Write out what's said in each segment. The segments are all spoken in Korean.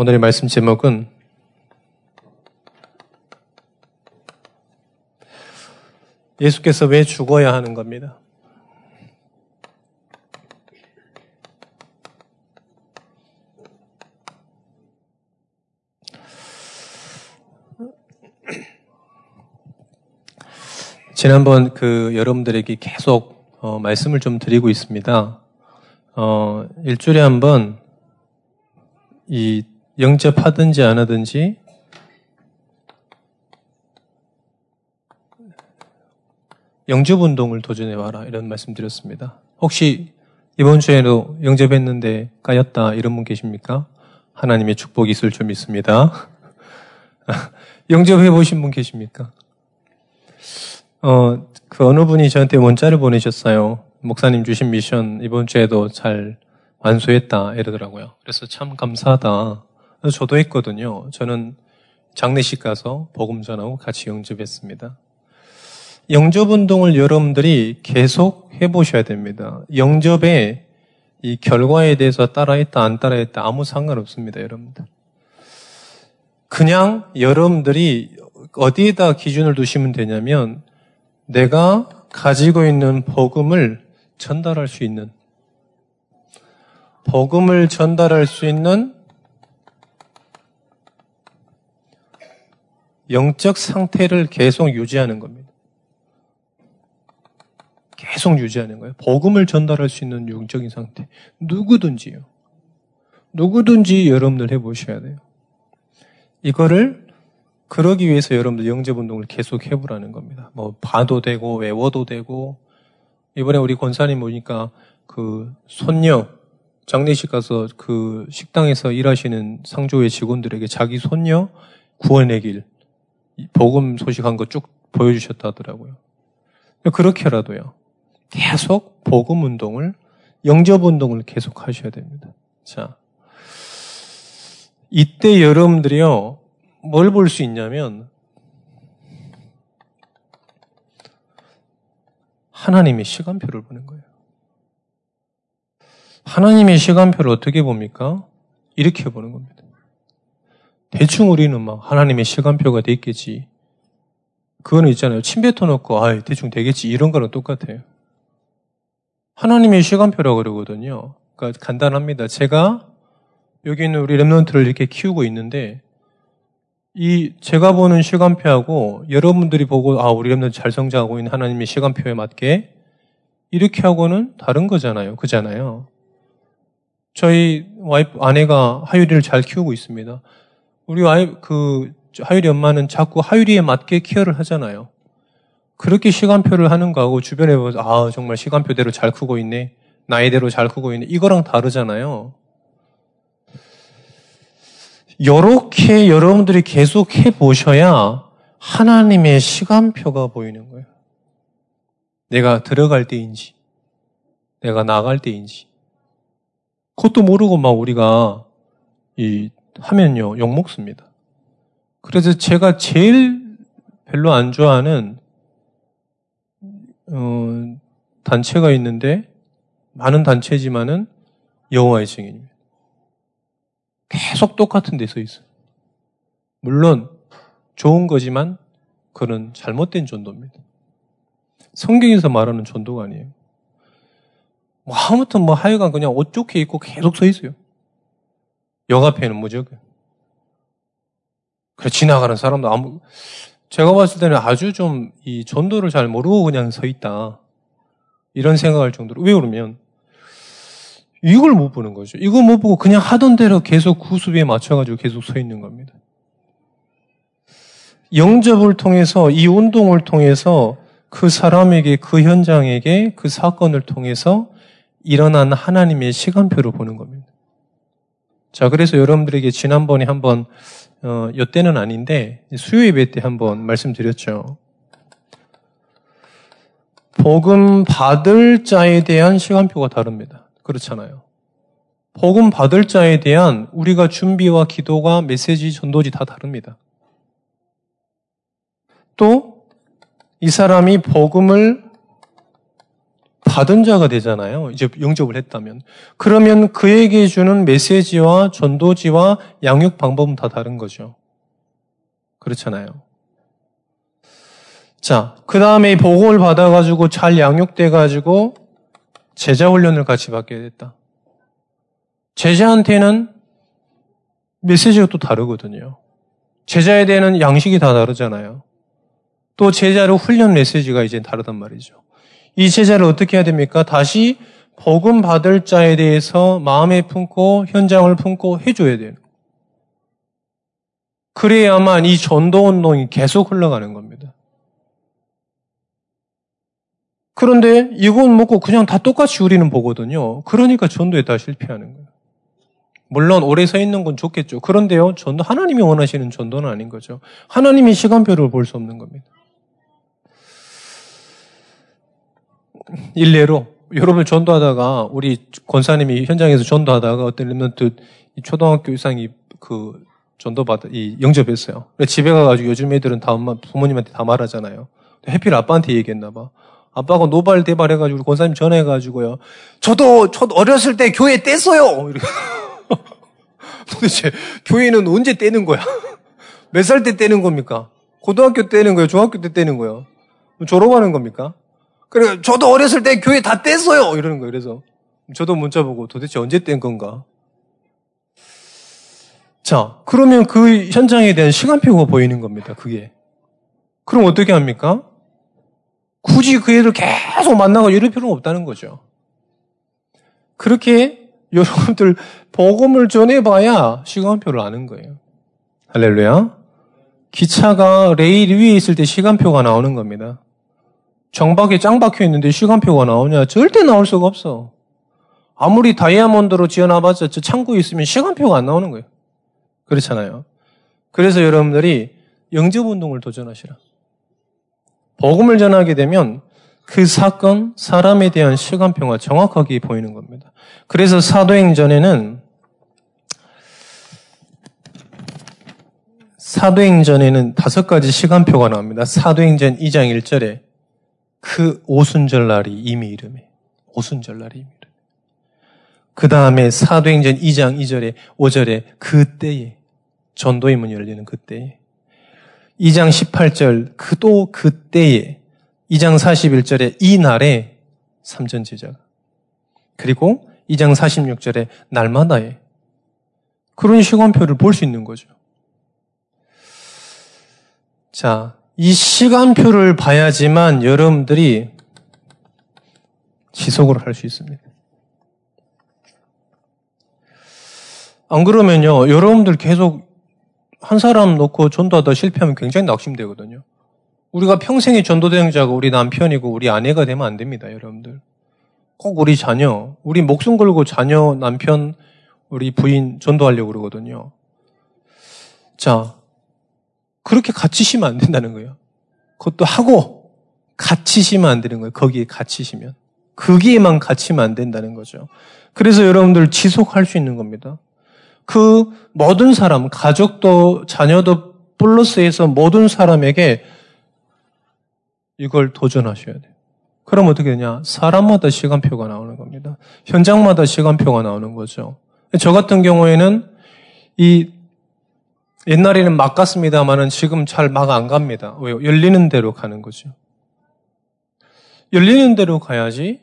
오늘의 말씀 제목은 예수께서 왜 죽어야 하는 겁니다. 지난번 그 여러분들에게 계속 어, 말씀을 좀 드리고 있습니다. 어, 일주일에 한번 이 영접하든지 안 하든지 영접 운동을 도전해 와라 이런 말씀 드렸습니다. 혹시 이번 주에도 영접했는데 까였다 이런 분 계십니까? 하나님의 축복이 있을 줄 믿습니다. 영접해 보신 분 계십니까? 어, 그 어느 분이 저한테 문자를 보내셨어요. 목사님 주신 미션 이번 주에도 잘 완수했다 이러더라고요. 그래서 참 감사하다. 저도 했거든요. 저는 장례식 가서 복음 전하고 같이 영접했습니다. 영접 운동을 여러분들이 계속 해보셔야 됩니다. 영접의 이 결과에 대해서 따라했다 안 따라했다 아무 상관없습니다, 여러분들. 그냥 여러분들이 어디에다 기준을 두시면 되냐면 내가 가지고 있는 복음을 전달할 수 있는 복음을 전달할 수 있는 영적 상태를 계속 유지하는 겁니다. 계속 유지하는 거예요. 복음을 전달할 수 있는 영적인 상태. 누구든지요. 누구든지 여러분들 해보셔야 돼요. 이거를 그러기 위해서 여러분들 영접 운동을 계속 해보라는 겁니다. 뭐 봐도 되고 외워도 되고 이번에 우리 권사님 보니까 그 손녀 장례식 가서 그 식당에서 일하시는 상조의 직원들에게 자기 손녀 구원의 길 복음 소식한 거 쭉 보여주셨다 하더라고요. 그렇게라도요. 계속 복음 운동을 영접 운동을 계속 하셔야 됩니다. 자, 이때 여러분들이요 뭘 볼 수 있냐면 하나님의 시간표를 보는 거예요. 하나님의 시간표를 어떻게 봅니까? 이렇게 보는 겁니다. 대충 우리는 막 하나님의 시간표가 돼 있겠지. 그거는 있잖아요. 침 뱉어놓고, 아 대충 되겠지. 이런 거랑 똑같아요. 하나님의 시간표라고 그러거든요. 그러니까 간단합니다. 제가 여기 있는 우리 remnant를 이렇게 키우고 있는데, 이 제가 보는 시간표하고 여러분들이 보고 아 우리 remnant 잘 성장하고 있는 하나님의 시간표에 맞게 이렇게 하고는 다른 거잖아요. 그잖아요. 저희 와이프 아내가 하율이를 잘 키우고 있습니다. 우리 와이프 그 하율이 엄마는 자꾸 하율이에 맞게 케어를 하잖아요. 그렇게 시간표를 하는 거하고 주변에 보면서 아 정말 시간표대로 잘 크고 있네. 나이대로 잘 크고 있네. 이거랑 다르잖아요. 이렇게 여러분들이 계속 해 보셔야 하나님의 시간표가 보이는 거예요. 내가 들어갈 때인지, 내가 나갈 때인지. 그것도 모르고 막 우리가 이 하면요 욕 먹습니다. 그래서 제가 제일 별로 안 좋아하는 어, 단체가 있는데 많은 단체지만은 여호와의 증인입니다. 계속 똑같은 데서 있어요. 물론 좋은 거지만 그는 잘못된 전도입니다. 성경에서 말하는 전도가 아니에요. 뭐 아무튼 뭐 하여간 그냥 옷 좋게 입고 계속 서 있어요. 역 앞에는 무조건. 그래 지나가는 사람도 아무 제가 봤을 때는 아주 좀 이 전도를 잘 모르고 그냥 서 있다. 이런 생각할 정도로 왜 그러면 이걸 못 보는 거죠. 이거 못 보고 그냥 하던 대로 계속 구수비에 맞춰가지고 계속 서 있는 겁니다. 영접을 통해서 이 운동을 통해서 그 사람에게 그 현장에게 그 사건을 통해서 일어난 하나님의 시간표를 보는 겁니다. 자, 그래서 여러분들에게 지난번에 한번, 어, 요 때는 아닌데, 수요 예배 때 한번 말씀드렸죠. 복음 받을 자에 대한 시간표가 다릅니다. 그렇잖아요. 복음 받을 자에 대한 우리가 준비와 기도가 메시지, 전도지 다 다릅니다. 또, 이 사람이 복음을 받은 자가 되잖아요. 이제 영접을 했다면. 그러면 그에게 주는 메시지와 전도지와 양육 방법은 다 다른 거죠. 그렇잖아요. 자, 그 다음에 복음을 받아가지고 잘 양육돼가지고 제자 훈련을 같이 받게 됐다. 제자한테는 메시지가 또 다르거든요. 제자에 대한 양식이 다 다르잖아요. 또 제자로 훈련 메시지가 이제 다르단 말이죠. 이 제자를 어떻게 해야 됩니까? 다시 복음 받을 자에 대해서 마음에 품고 현장을 품고 해줘야 돼요. 그래야만 이 전도 운동이 계속 흘러가는 겁니다. 그런데 이건 먹고 그냥 다 똑같이 우리는 보거든요. 그러니까 전도에 다 실패하는 거예요. 물론 오래 서 있는 건 좋겠죠. 그런데요, 전도 하나님이 원하시는 전도는 아닌 거죠. 하나님이 시간표를 볼 수 없는 겁니다. 일례로 여러분 전도하다가 우리 권사님이 현장에서 전도하다가 어떤 랩런트 초등학교 이상이 그 전도받 이 영접했어요. 집에 가가지고 요즘 애들은 다 엄마 부모님한테 다 말하잖아요. 해필 아빠한테 얘기했나 봐. 아빠가 노발 대발 해가지고 권사님 전해가지고요. 저도 저도 어렸을 때 교회 뗐어요. 도대체 교회는 언제 떼는 거야? 몇 살 때 떼는 겁니까? 고등학교 떼는 거예요? 중학교 때 떼는 거예요? 졸업하는 겁니까? 그래, 저도 어렸을 때 교회 다 뗐어요! 이러는 거예요. 그래서 저도 문자 보고 도대체 언제 뗀 건가? 자, 그러면 그 현장에 대한 시간표가 보이는 겁니다. 그게. 그럼 어떻게 합니까? 굳이 그 애들 계속 만나고 이럴 필요는 없다는 거죠. 그렇게 여러분들 복음을 전해봐야 시간표를 아는 거예요. 할렐루야. 기차가 레일 위에 있을 때 시간표가 나오는 겁니다. 정박에 짱 박혀 있는데 시간표가 나오냐? 절대 나올 수가 없어. 아무리 다이아몬드로 지어놔봤자 저 창고에 있으면 시간표가 안 나오는 거예요. 그렇잖아요. 그래서 여러분들이 영접운동을 도전하시라. 복음을 전하게 되면 그 사건, 사람에 대한 시간표가 정확하게 보이는 겁니다. 그래서 사도행전에는 사도행전에는 다섯 가지 시간표가 나옵니다. 사도행전 2장 1절에 그 오순절 날이 이미 이름에 오순절 날이 이미 이름에 그 다음에 사도행전 2장 2절에 5절에 그때에 전도의 문이 열리는 그때에 2장 18절 그도 그때에 2장 41절에 이 날에 삼전 제자가 그리고 2장 46절에 날마다에 그런 시간표를 볼 수 있는 거죠. 자, 이 시간표를 봐야지만 여러분들이 지속을 할 수 있습니다. 안 그러면요, 여러분들 계속 한 사람 놓고 전도하다 실패하면 굉장히 낙심되거든요. 우리가 평생의 전도대행자가 우리 남편이고 우리 아내가 되면 안 됩니다, 여러분들. 꼭 우리 자녀, 우리 목숨 걸고 자녀, 남편, 우리 부인 전도하려고 그러거든요. 자, 그렇게 갇히시면 안 된다는 거예요. 그것도 하고 갇히시면 안 되는 거예요. 거기에 갇히시면. 거기에만 갇히면 안 된다는 거죠. 그래서 여러분들 지속할 수 있는 겁니다. 그 모든 사람, 가족도 자녀도 플러스해서 모든 사람에게 이걸 도전하셔야 돼요. 그럼 어떻게 되냐? 사람마다 시간표가 나오는 겁니다. 현장마다 시간표가 나오는 거죠. 저 같은 경우에는 이 옛날에는 막 갔습니다만은 지금 잘 막 안 갑니다. 왜요? 열리는 대로 가는 거죠. 열리는 대로 가야지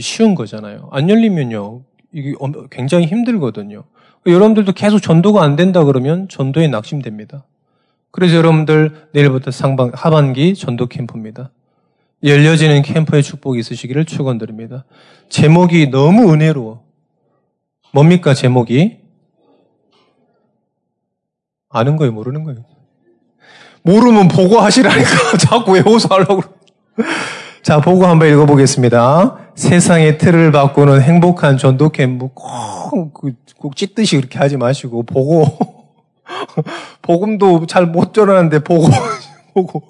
쉬운 거잖아요. 안 열리면요. 이게 굉장히 힘들거든요. 여러분들도 계속 전도가 안 된다 그러면 전도에 낙심됩니다. 그래서 여러분들 내일부터 상반, 하반기 전도 캠프입니다. 열려지는 캠프의 축복이 있으시기를 축원드립니다. 제목이 너무 은혜로워. 뭡니까 제목이? 아는 거예요, 모르는 거예요? 모르면 보고 하시라니까 자꾸 외워서 하려고. 자, 보고 한번 읽어보겠습니다. 세상의 틀을 바꾸는 행복한 전도 캠프 꼭, 꼭 찢듯이 그렇게 하지 마시고 보고 복음도 잘 못 전하는데 보고 보고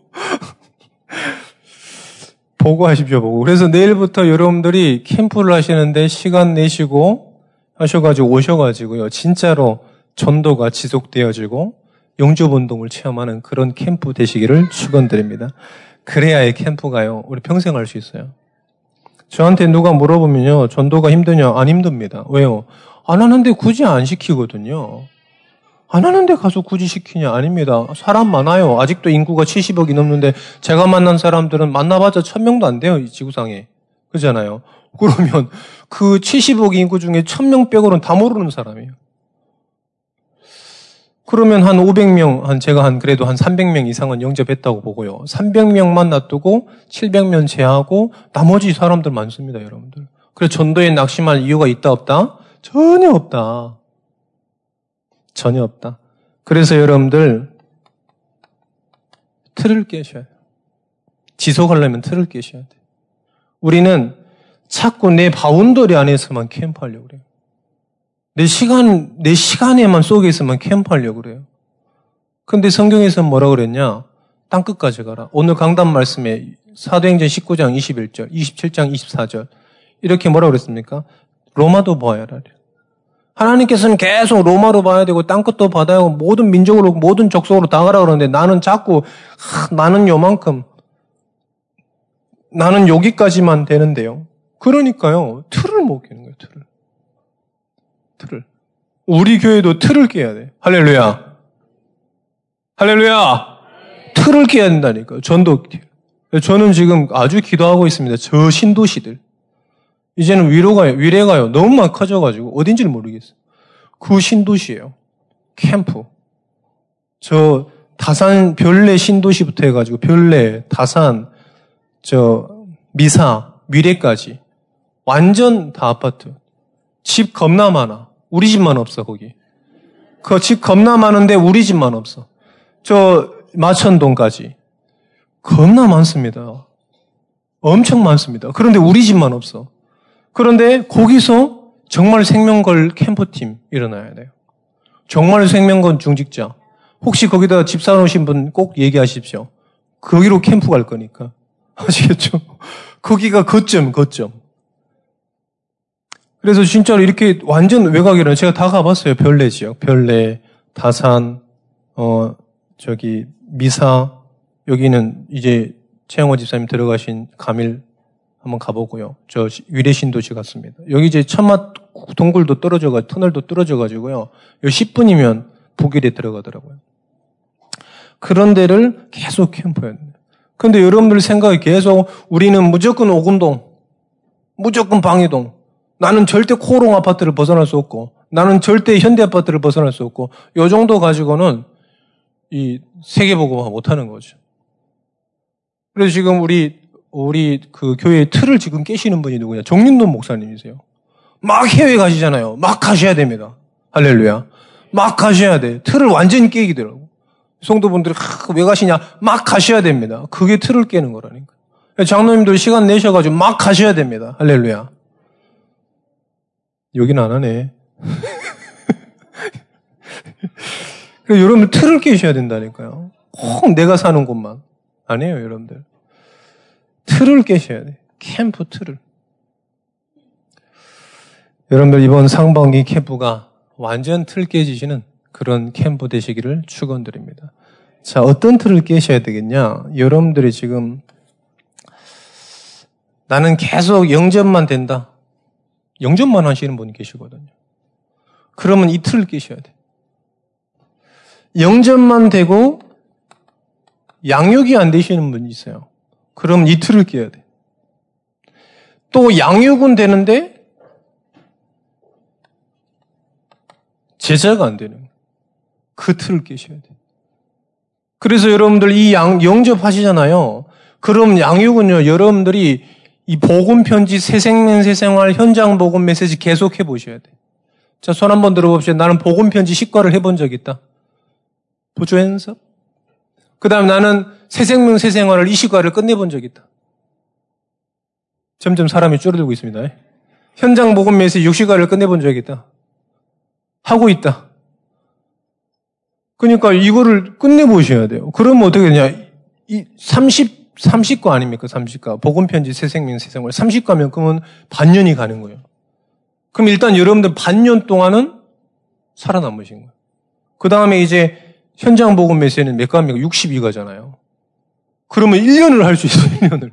보고 하십시오, 보고. 그래서 내일부터 여러분들이 캠프를 하시는데 시간 내시고 하셔가지고 오셔가지고요. 진짜로 전도가 지속되어지고 영접 운동을 체험하는 그런 캠프 되시기를 축원드립니다. 그래야 이 캠프가요. 우리 평생 할 수 있어요. 저한테 누가 물어보면요. 전도가 힘드냐? 안 힘듭니다. 왜요? 안 하는데 굳이 안 시키거든요. 안 하는데 가서 굳이 시키냐? 아닙니다. 사람 많아요. 아직도 인구가 70억이 넘는데 제가 만난 사람들은 만나봤자 1000명도 안 돼요. 이 지구상에. 그잖아요. 그러면 그 70억 인구 중에 1000명 빼고는 다 모르는 사람이에요. 그러면 한 500명, 한 제가 한 그래도 한 300명 이상은 영접했다고 보고요. 300명만 놔두고 700명 제하고 나머지 사람들 많습니다, 여러분들. 그래서 전도에 낙심할 이유가 있다 없다? 전혀 없다. 전혀 없다. 그래서 여러분들 틀을 깨셔야 돼요. 지속하려면 틀을 깨셔야 돼요. 우리는 자꾸 내 boundary 안에서만 캠프하려고 그래요. 내 시간, 내 시간에만 속에서만 캠프하려고 그래요. 근데 성경에서 뭐라 그랬냐? 땅끝까지 가라. 오늘 강단 말씀에 사도행전 19장 21절, 27장 24절. 이렇게 뭐라 그랬습니까? 로마도 봐야 하라. 하나님께서는 계속 로마로 봐야 되고 땅끝도 받아야 하고 모든 민족으로 모든 족속으로 다 가라 그러는데 나는 자꾸 하, 나는 요만큼 나는 여기까지만 되는데요. 그러니까요. 틀을 못 깨는 거예요. 우리 교회도 틀을 깨야 돼. 할렐루야. 할렐루야. 틀을 깨야 된다니까요. 전도. 저는 지금 아주 기도하고 있습니다. 저 신도시들. 이제는 위로가, 위례가요. 너무 막 커져가지고 어딘지를 모르겠어요. 그 신도시예요. 캠프. 저 다산 별내 신도시부터 해가지고 별내, 다산, 저 미사, 미래까지 완전 다 아파트. 집 겁나 많아. 우리 집만 없어, 거기. 그 집 겁나 많은데 우리 집만 없어. 저 마천동까지. 겁나 많습니다. 엄청 많습니다. 그런데 우리 집만 없어. 그런데 거기서 정말 생명걸 캠프팀 일어나야 돼요. 정말 생명건 중직자. 혹시 거기다 집 사놓으신 분 꼭 얘기하십시오. 거기로 캠프 갈 거니까. 아시겠죠? 거기가 거점, 거점. 그래서 진짜로 이렇게 완전 외곽이라 제가 다 가봤어요. 별내 지역, 별내, 다산, 어 저기 미사 여기는 이제 최영호 집사님 들어가신 가밀 한번 가보고요. 저 위례신도시 갔습니다. 여기 이제 천마 동굴도 떨어져가 터널도 떨어져가지고요. 요 10분이면 북일에 들어가더라고요. 그런 데를 계속 돼요. 근데 여러분들 생각이 계속 우리는 무조건 오금동, 무조건 방해동, 나는 절대 코롱 아파트를 벗어날 수 없고, 나는 절대 현대 아파트를 벗어날 수 없고, 요 정도 가지고는 이 세계보고만 못하는 거죠. 그래서 지금 우리, 우리 그 교회의 틀을 지금 깨시는 분이 누구냐? 정림돈 목사님이세요. 막 해외 가시잖아요. 막 가셔야 됩니다. 할렐루야. 막 가셔야 돼. 틀을 완전히 깨기더라고. 성도분들이 왜 가시냐? 막 가셔야 됩니다. 그게 틀을 깨는 거라니까. 장로님들 시간 내셔가지고 막 가셔야 됩니다. 할렐루야. 여기는 안 하네. 여러분 틀을 깨셔야 된다니까요. 꼭 내가 사는 곳만. 아니에요, 여러분들. 틀을 깨셔야 돼. 캠프 틀을. 여러분들 이번 상반기 캠프가 완전 틀 깨지시는 그런 캠프 되시기를 축원드립니다. 자, 어떤 틀을 깨셔야 되겠냐? 여러분들이 지금 나는 계속 영접만 된다. 영접만 하시는 분이 계시거든요. 그러면 이 틀을 깨셔야 돼. 영접만 되고 양육이 안 되시는 분이 있어요. 그럼 이 틀을 깨야 돼. 또 양육은 되는데 제자가 안 되는 그 틀을 깨셔야 돼. 그래서 여러분들 이 양, 영접하시잖아요. 그럼 양육은요, 여러분들이 이 복음 편지 새생명 새생활 현장 복음 메시지 계속 해보셔야 돼. 자, 손 한번 들어봅시다. 나는 복음 편지 식과를 해본 적 있다. 보조 연습. 그 다음 나는 새생명 새생활을 이 식과를 끝내본 적 있다. 점점 사람이 줄어들고 있습니다. 현장 복음 메시지 6시간을 끝내본 적 있다. 하고 있다. 그러니까 이거를 끝내보셔야 돼요. 그러면 어떻게 되냐. 이 30, 30과 아닙니까? 30과. 복음편지 새생명 새생활. 30과면 그러면 반년이 가는 거예요. 그럼 일단 여러분들 반년 동안은 살아남으신 거예요. 그 다음에 이제 현장 복음 메시지는 몇 과입니까? 62과잖아요. 그러면 1년을 할 수 있어요, 1년을.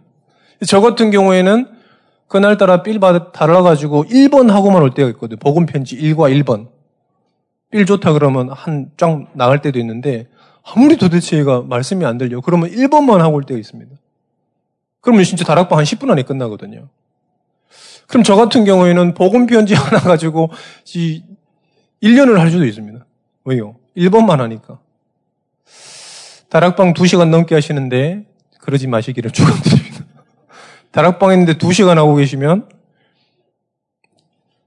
저 같은 경우에는 그날따라 삘 달아가지고 1번 하고만 올 때가 있거든요. 복음편지 1과 1번. 삘 좋다 그러면 한장 나갈 때도 있는데 아무리 도대체 얘가 말씀이 안 들려. 그러면 1번만 하고 올 때가 있습니다. 그러면 진짜 다락방 한 10분 안에 끝나거든요. 그럼 저 같은 경우에는 복음 편지 하나 가지고 1년을 할 수도 있습니다. 왜요? 1번만 하니까. 다락방 2시간 넘게 하시는데 그러지 마시기를 축원드립니다. 다락방 했는데 2시간 하고 계시면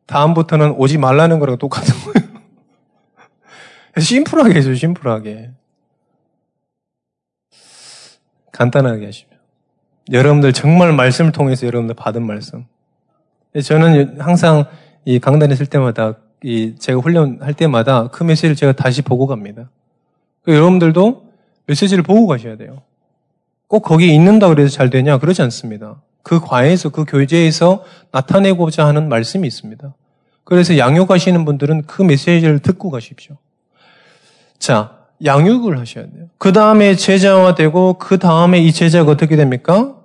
다음부터는 오지 말라는 거랑 똑같은 거예요. 심플하게 해줘, 심플하게. 간단하게 하시면. 여러분들 정말 말씀을 통해서 여러분들 받은 말씀. 저는 항상 이 강단에 있을 때마다 이 제가 훈련할 때마다 그 메시지를 제가 다시 보고 갑니다. 여러분들도 메시지를 보고 가셔야 돼요. 꼭 거기 있는다 그래서 잘 되냐? 그러지 않습니다. 그 과에서, 그 교제에서 나타내고자 하는 말씀이 있습니다. 그래서 양육하시는 분들은 그 메시지를 듣고 가십시오. 자, 양육을 하셔야 돼요. 그 다음에 제자화 되고, 그 다음에 이 제자가 어떻게 됩니까?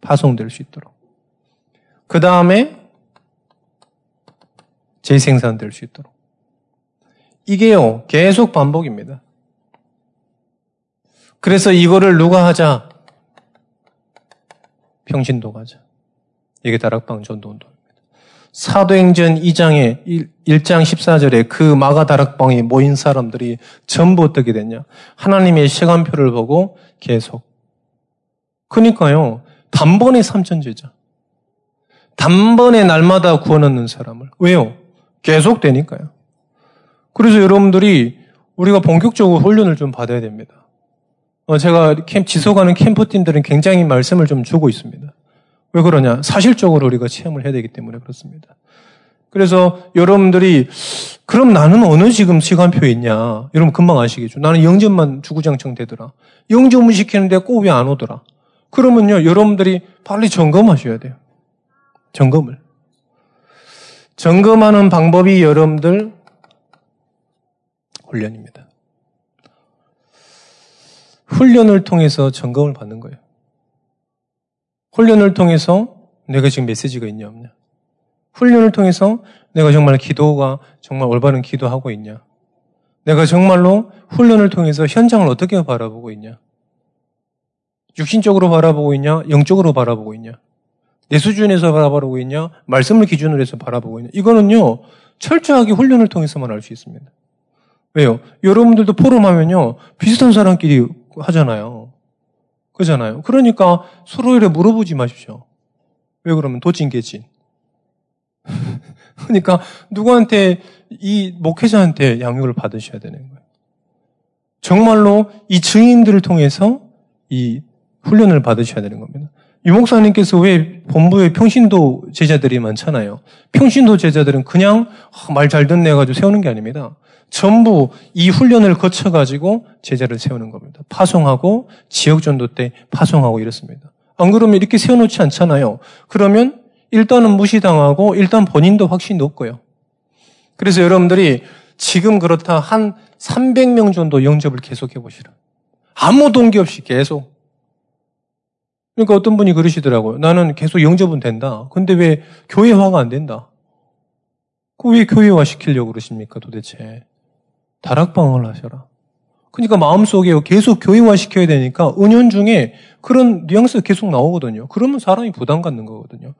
파송될 수 있도록. 그 다음에 재생산될 수 있도록. 이게요, 계속 반복입니다. 그래서 이거를 누가 하자? 평신도 가자. 이게 다락방 전도운동입니다. 사도행전 2장에 1장 14절에 그 마가 다락방에 모인 사람들이 전부 어떻게 됐냐? 하나님의 시간표를 보고 계속. 그러니까요. 단번에 삼천제자. 단번에 날마다 구원 얻는 사람을. 왜요? 계속 되니까요. 그래서 여러분들이 우리가 본격적으로 훈련을 좀 받아야 됩니다. 어, 제가 캠, 지속하는 캠프팀들은 굉장히 말씀을 좀 주고 있습니다. 왜 그러냐? 사실적으로 우리가 체험을 해야 되기 때문에 그렇습니다. 그래서 여러분들이 그럼 나는 어느 지금 시간표에 있냐? 여러분 금방 아시겠죠? 나는 영접만 주구장창 되더라. 영접을 시키는데 꼭 왜 안 오더라? 그러면요, 여러분들이 빨리 점검하셔야 돼요. 점검을. 점검하는 방법이 여러분들 훈련입니다. 훈련을 통해서 점검을 받는 거예요. 훈련을 통해서 내가 지금 메시지가 있냐 없냐. 훈련을 통해서 내가 정말 기도가 정말 올바른 기도하고 있냐. 내가 정말로 훈련을 통해서 현장을 어떻게 바라보고 있냐. 육신적으로 바라보고 있냐, 영적으로 바라보고 있냐. 내 수준에서 바라보고 있냐, 말씀을 기준으로 해서 바라보고 있냐. 이거는요, 철저하게 훈련을 통해서만 알 수 있습니다. 왜요? 여러분들도 포럼 하면요, 비슷한 사람끼리 하잖아요. 그잖아요. 그러니까 서로에게 물어보지 마십시오. 왜 그러면 도찐개진. 그러니까 누구한테 이 목회자한테 양육을 받으셔야 되는 거예요. 정말로 이 증인들을 통해서 이 훈련을 받으셔야 되는 겁니다. 유 목사님께서 왜 본부에 평신도 제자들이 많잖아요. 평신도 제자들은 그냥 아, 말잘 듣네 가지고 세우는 게 아닙니다. 전부 이 훈련을 거쳐가지고 제자를 세우는 겁니다. 파송하고 지역전도 때 파송하고 이렇습니다. 안 그러면 이렇게 세워놓지 않잖아요. 그러면 일단은 무시당하고 일단 본인도 확신이 높고요. 그래서 여러분들이 지금 그렇다 한 300명 정도 영접을 계속해 보시라. 아무 동기 없이 계속. 그러니까 어떤 분이 그러시더라고요. 나는 계속 영접은 된다. 근데 왜 교회화가 안 된다? 그 왜 교회화 시키려고 그러십니까 도대체? 다락방을 하셔라. 그러니까 마음속에 계속 교회화 시켜야 되니까 은연 중에 그런 뉘앙스가 계속 나오거든요. 그러면 사람이 부담 갖는 거거든요.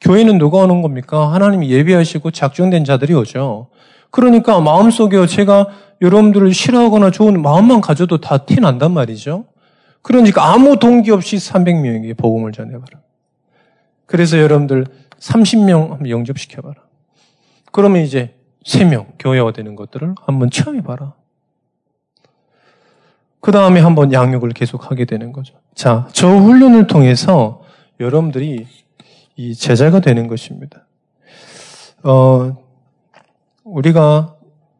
교회는 누가 오는 겁니까? 하나님이 예비하시고 작정된 자들이 오죠. 그러니까 마음속에 제가 여러분들을 싫어하거나 좋은 마음만 가져도 다 티 난단 말이죠. 그러니까 아무 동기 없이 300명에게 복음을 전해봐라. 그래서 여러분들 30명 한번 영접시켜봐라. 그러면 이제 3명 교회화 되는 것들을 한번 체험해봐라. 그 다음에 한번 양육을 계속하게 되는 거죠. 자, 저 훈련을 통해서 여러분들이 이 제자가 되는 것입니다. 어, 우리가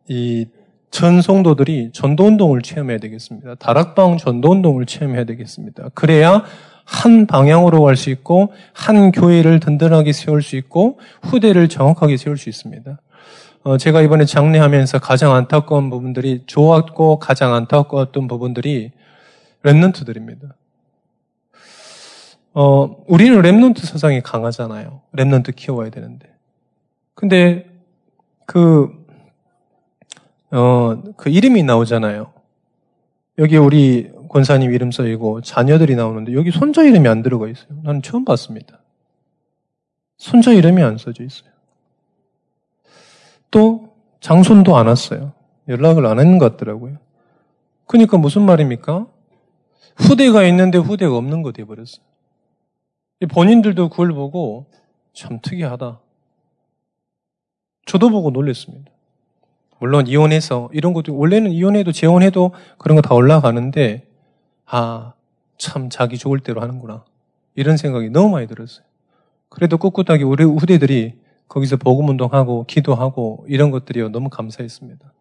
이 전성도들이 전도운동을 체험해야 되겠습니다. 다락방 전도운동을 체험해야 되겠습니다. 그래야 한 방향으로 갈 수 있고, 한 교회를 든든하게 세울 수 있고, 후대를 정확하게 세울 수 있습니다. 어, 제가 이번에 장례하면서 가장 안타까운 부분들이, 좋았고 가장 안타까웠던 부분들이 remnant들입니다. 어, 우리는 remnant 사상이 강하잖아요. remnant 키워야 되는데. 근데 그, 어, 그 이름이 나오잖아요. 여기 우리 권사님 이름 써있고 자녀들이 나오는데 여기 손자 이름이 안 들어가 있어요. 나는 처음 봤습니다. 손자 이름이 안 써져 있어요. 또 장손도 안 왔어요. 연락을 안 했는 것 같더라고요. 그러니까 무슨 말입니까? 후대가 있는데 후대가 없는 거 돼버렸어요. 본인들도 그걸 보고 참 특이하다. 저도 보고 놀랐습니다. 물론 이혼해서 이런 것도 원래는 이혼해도 재혼해도 그런 거 다 올라가는데 아 참 자기 좋을 대로 하는구나 이런 생각이 너무 많이 들었어요. 그래도 꿋꿋하게 우리 후대들이 거기서 복음 운동하고 기도하고 이런 것들이 너무 감사했습니다.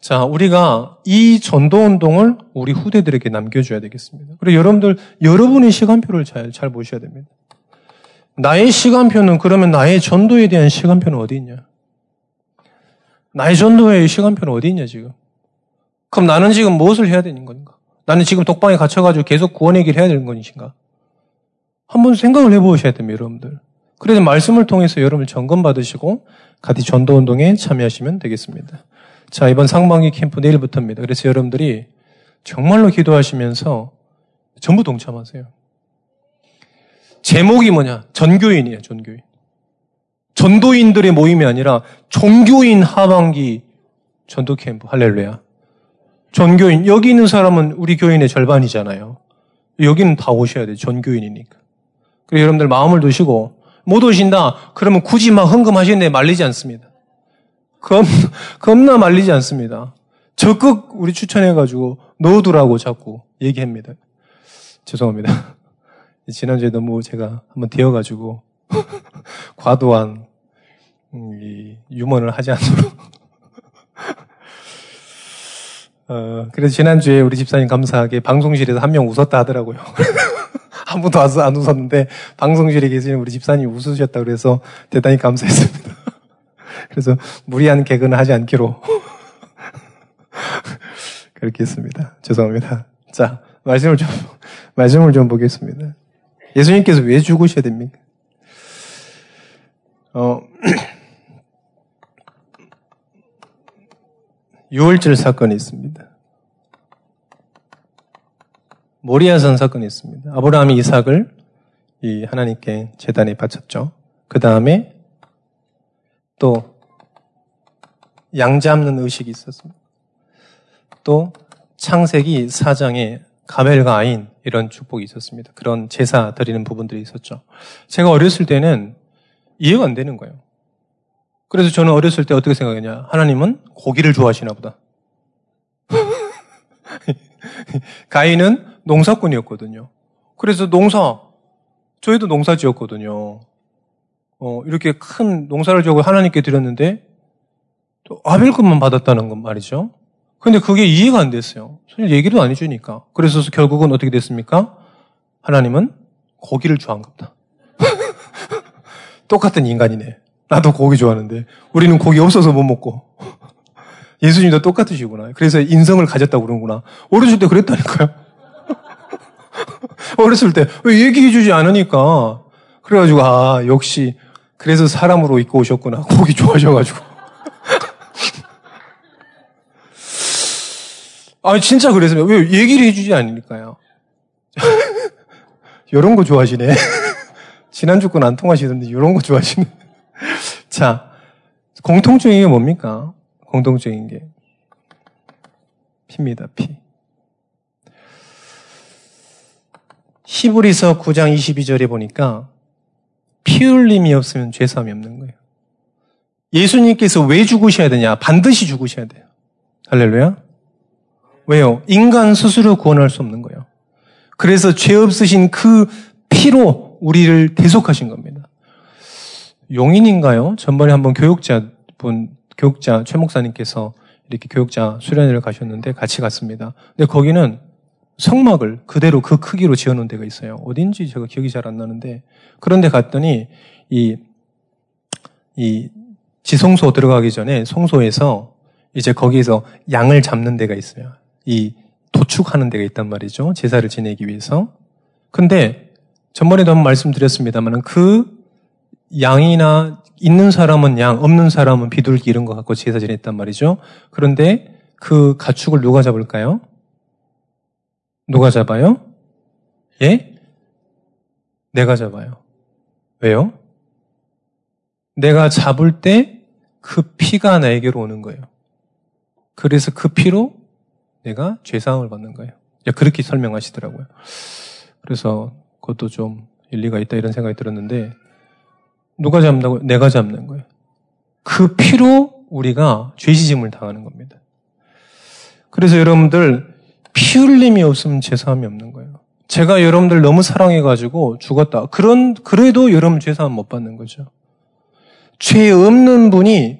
자, 우리가 이 전도 운동을 우리 후대들에게 남겨줘야 되겠습니다. 그리고 여러분들 여러분의 시간표를 잘 잘 보셔야 됩니다. 나의 시간표는 그러면 나의 전도에 대한 시간표는 어디 있냐? 나의 전도의 시간표는 어디 있냐, 지금? 그럼 나는 지금 무엇을 해야 되는 건가? 나는 지금 독방에 갇혀가지고 계속 구원의 길 해야 되는 것인가? 한번 생각을 해보셔야 됩니다, 여러분들. 그래서 말씀을 통해서 여러분을 점검받으시고 같이 전도운동에 참여하시면 되겠습니다. 자, 이번 상반기 캠프 내일부터입니다. 그래서 여러분들이 정말로 기도하시면서 전부 동참하세요. 제목이 뭐냐? 전교인이에요, 전교인. 전도인들의 모임이 아니라 종교인 하반기 전도 캠프 할렐루야. 전교인 여기 있는 사람은 우리 교인의 절반이잖아요. 여기는 다 오셔야 돼요. 전교인이니까. 그래서 여러분들 마음을 두시고 못 오신다. 그러면 굳이 막 흥금하시는데 말리지 않습니다. 겁, 겁나 말리지 않습니다. 적극 우리 추천해가지고 넣어두라고 자꾸 얘기합니다. 죄송합니다. 지난주에 너무 제가 한번 되어가지고 과도한 음, 이 유머를 하지 않도록. 어, 그래서 지난주에 우리 집사님 감사하게 방송실에서 한 명 웃었다 하더라고요. 한 분도 와서 안 웃었는데 방송실에 계시는 우리 집사님이 웃으셨다 그래서 대단히 감사했습니다. 그래서 무리한 개그는 하지 않기로 그렇게 했습니다. 죄송합니다. 자, 말씀을 좀, 말씀을 좀 보겠습니다. 예수님께서 왜 죽으셔야 됩니까? 어, 6월절 사건이 있습니다. 모리아산 사건이 있습니다. 아브라함이 이삭을 이 하나님께 재단에 바쳤죠. 그 다음에 또 양 잡는 의식이 있었습니다. 또 창세기 사장에 가멜과 아인 이런 축복이 있었습니다. 그런 제사 드리는 부분들이 있었죠. 제가 어렸을 때는 이해가 안 되는 거예요. 그래서 저는 어렸을 때 어떻게 생각했냐. 하나님은 고기를 좋아하시나 보다. 가인은 농사꾼이었거든요. 그래서 농사, 저희도 농사 지었거든요. 어, 이렇게 큰 농사를 지고 하나님께 드렸는데, 또 아벨급만 받았다는 건 말이죠. 근데 그게 이해가 안 됐어요. 사실 얘기도 안 해주니까. 그래서 결국은 어떻게 됐습니까? 하나님은 고기를 좋아한갑다. 똑같은 인간이네. 나도 고기 좋아하는데 우리는 고기 없어서 못 먹고 예수님도 똑같으시구나. 그래서 인성을 가졌다고 그러는구나. 어렸을 때 그랬다니까요. 어렸을 때 왜 얘기해주지 않으니까 그래가지고 아 역시 그래서 사람으로 입고 오셨구나. 고기 좋아하셔가지고. 아 진짜 그랬어요. 왜 얘기를 해주지 않으니까요. 이런 거 좋아하시네. 지난주 건 안 통하시던데 이런 거 좋아하시네. 자, 공통적인 게 뭡니까? 공통적인 게. 피입니다, 피. 히브리서 9장 22절에 보니까 피 흘림이 없으면 죄사함이 없는 거예요. 예수님께서 왜 죽으셔야 되냐? 반드시 죽으셔야 돼요. 할렐루야. 왜요? 인간 스스로 구원할 수 없는 거예요. 그래서 죄 없으신 그 피로 우리를 대속하신 겁니다. 용인인가요? 전번에 한번 교육자 분, 교육자 최 목사님께서 이렇게 교육자 수련회를 가셨는데 같이 갔습니다. 근데 거기는 성막을 그대로 그 크기로 지어놓은 데가 있어요. 어딘지 제가 기억이 잘 안 나는데 그런데 갔더니 이, 이 지성소 들어가기 전에 성소에서 이제 거기에서 양을 잡는 데가 있어요. 이 도축하는 데가 있단 말이죠. 제사를 지내기 위해서. 근데 전번에도 한번 말씀드렸습니다만 그 양이나 있는 사람은 양, 없는 사람은 비둘기 이런 거 갖고 제사 지냈단 말이죠. 그런데 그 가축을 누가 잡을까요? 누가 잡아요? 예? 내가 잡아요. 왜요? 내가 잡을 때 그 피가 나에게로 오는 거예요. 그래서 그 피로 내가 죄상을 받는 거예요. 그렇게 설명하시더라고요. 그래서 그것도 좀 일리가 있다 이런 생각이 들었는데 누가 잡는다고? 내가 잡는 거예요. 그 피로 우리가 죄지짐을 당하는 겁니다. 그래서 여러분들 피 흘림이 없으면 죄사함이 없는 거예요. 제가 여러분들 너무 사랑해가지고 죽었다. 그런 그래도 여러분 죄사함 못 받는 거죠. 죄 없는 분이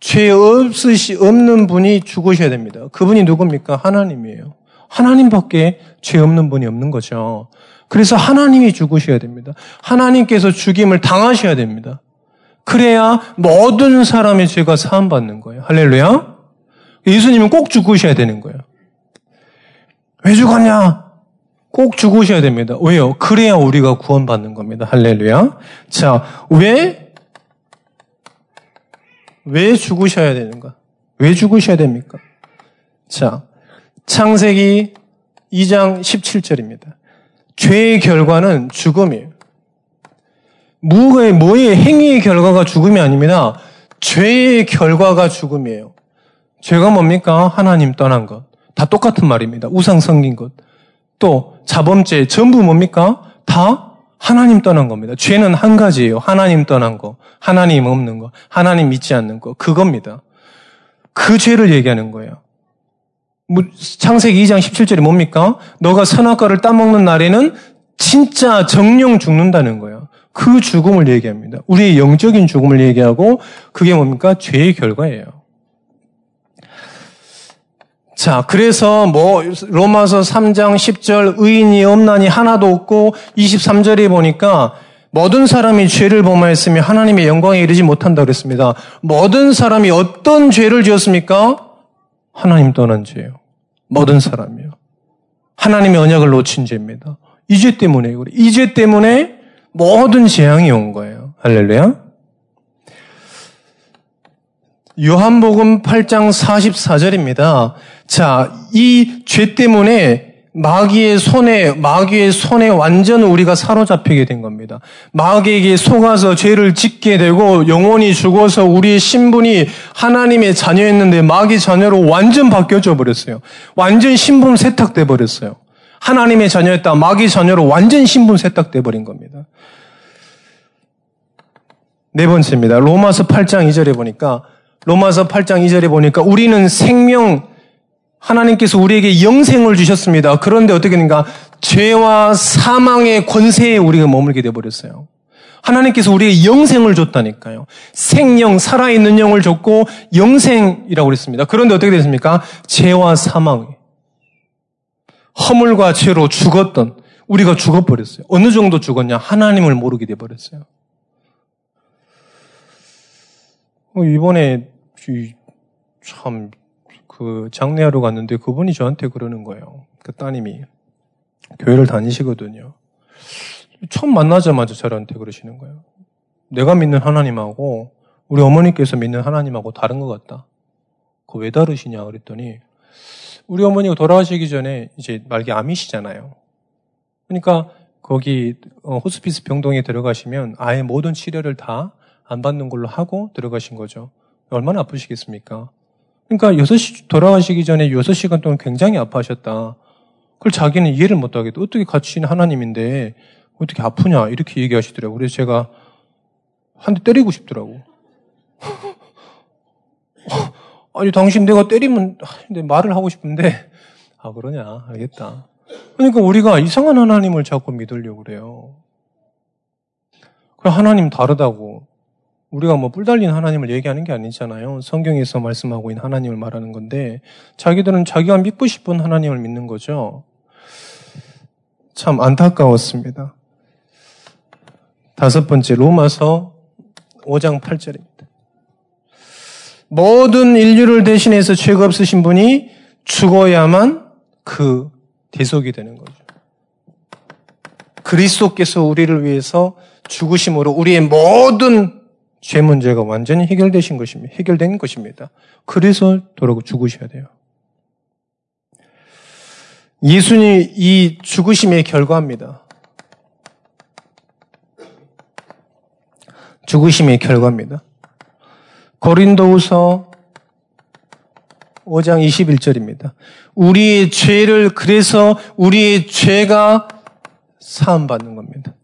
죄 없으시 없는 분이 죽으셔야 됩니다. 그분이 누굽니까? 하나님이에요. 하나님밖에 죄 없는 분이 없는 거죠. 그래서 하나님이 죽으셔야 됩니다. 하나님께서 죽임을 당하셔야 됩니다. 그래야 모든 사람의 죄가 사함받는 거예요. 할렐루야. 예수님은 꼭 죽으셔야 되는 거예요. 왜 죽었냐? 꼭 죽으셔야 됩니다. 왜요? 그래야 우리가 구원받는 겁니다. 할렐루야. 자, 왜? 왜 죽으셔야 되는가? 왜 죽으셔야 됩니까? 자, 창세기 2장 17절입니다. 죄의 결과는 죽음이에요. 무의, 뭐의 행위의 결과가 죽음이 아닙니다. 죄의 결과가 죽음이에요. 죄가 뭡니까? 하나님 떠난 것. 다 똑같은 말입니다. 우상 섬긴 것. 또 자범죄 전부 뭡니까? 다 하나님 떠난 겁니다. 죄는 한 가지예요. 하나님 떠난 거, 하나님 없는 거, 하나님 믿지 않는 거. 그겁니다. 그 죄를 얘기하는 거예요. 창세기 2장 17절이 뭡니까? 너가 선악과를 따먹는 날에는 진짜 정령 죽는다는 거예요. 그 죽음을 얘기합니다. 우리의 영적인 죽음을 얘기하고 그게 뭡니까? 죄의 결과예요. 자, 그래서 뭐 로마서 3장 10절 의인이 없나니 하나도 없고 23절에 보니까 모든 사람이 죄를 범하였으며 하나님의 영광에 이르지 못한다 그랬습니다. 모든 사람이 어떤 죄를 지었습니까? 하나님 떠난 죄예요. 모든 사람이요. 하나님의 언약을 놓친 죄입니다. 이 죄 때문에 그래. 이 죄 때문에 모든 재앙이 온 거예요. 할렐루야. 요한복음 8장 44절입니다. 자, 이 죄 때문에 마귀의 손에, 마귀의 손에 완전 우리가 사로잡히게 된 겁니다. 마귀에게 속아서 죄를 짓게 되고 영혼이 죽어서 우리의 신분이 하나님의 자녀였는데 마귀 자녀로 완전 바뀌어져 버렸어요. 완전 신분 세탁돼 버렸어요. 하나님의 자녀였다. 마귀 자녀로 완전 신분 세탁돼 버린 겁니다. 네 번째입니다. 로마서 8장 2절에 보니까 로마서 8장 2절에 보니까 우리는 생명 하나님께서 우리에게 영생을 주셨습니다. 그런데 어떻게 되는가? 죄와 사망의 권세에 우리가 머물게 되어버렸어요. 하나님께서 우리에게 영생을 줬다니까요. 생명, 살아있는 영을 줬고 영생이라고 그랬습니다. 그런데 어떻게 됐습니까? 죄와 사망. 허물과 죄로 죽었던 우리가 죽어버렸어요. 어느 정도 죽었냐? 하나님을 모르게 돼버렸어요. 어, 이번에 참 그 장례하러 갔는데 그분이 저한테 그러는 거예요. 그 따님이 교회를 다니시거든요. 처음 만나자마자 저한테 그러시는 거예요. 내가 믿는 하나님하고 우리 어머니께서 믿는 하나님하고 다른 것 같다. 그왜 다르시냐 그랬더니 우리 어머니가 돌아가시기 전에 이제 말기 암이시잖아요. 그러니까 거기 어, 호스피스 병동에 들어가시면 아예 모든 치료를 다 안 받는 걸로 하고 들어가신 거죠. 얼마나 아프시겠습니까? 그러니까 6시 돌아가시기 전에 6시간 동안 굉장히 아파하셨다. 그걸 자기는 이해를 못 하겠다. 어떻게 있는 하나님인데 어떻게 아프냐 이렇게 얘기하시더라고요. 그래서 제가 한 대 때리고 싶더라고. 아니 당신 내가 때리면 내 말을 하고 싶은데 아 그러냐 알겠다. 그러니까 우리가 이상한 하나님을 자꾸 믿으려고 그래요. 그 하나님 다르다고 우리가 뭐 뿔 달린 하나님을 얘기하는 게 아니잖아요. 성경에서 말씀하고 있는 하나님을 말하는 건데 자기들은 자기가 믿고 싶은 하나님을 믿는 거죠. 참 안타까웠습니다. 다섯 번째 로마서 5장 8절입니다. 모든 인류를 대신해서 죄가 없으신 분이 죽어야만 그 대속이 되는 거죠. 그리스도께서 우리를 위해서 죽으심으로 우리의 모든 죄 문제가 완전히 해결되신 것입니다. 해결된 것입니다. 그래서 돌아고 죽으셔야 돼요. 예수님 이 죽으심의 결과입니다. 죽으심의 결과입니다. 고린도후서 5장 21절입니다. 우리의 죄를 그래서 우리의 죄가 사함 받는 겁니다.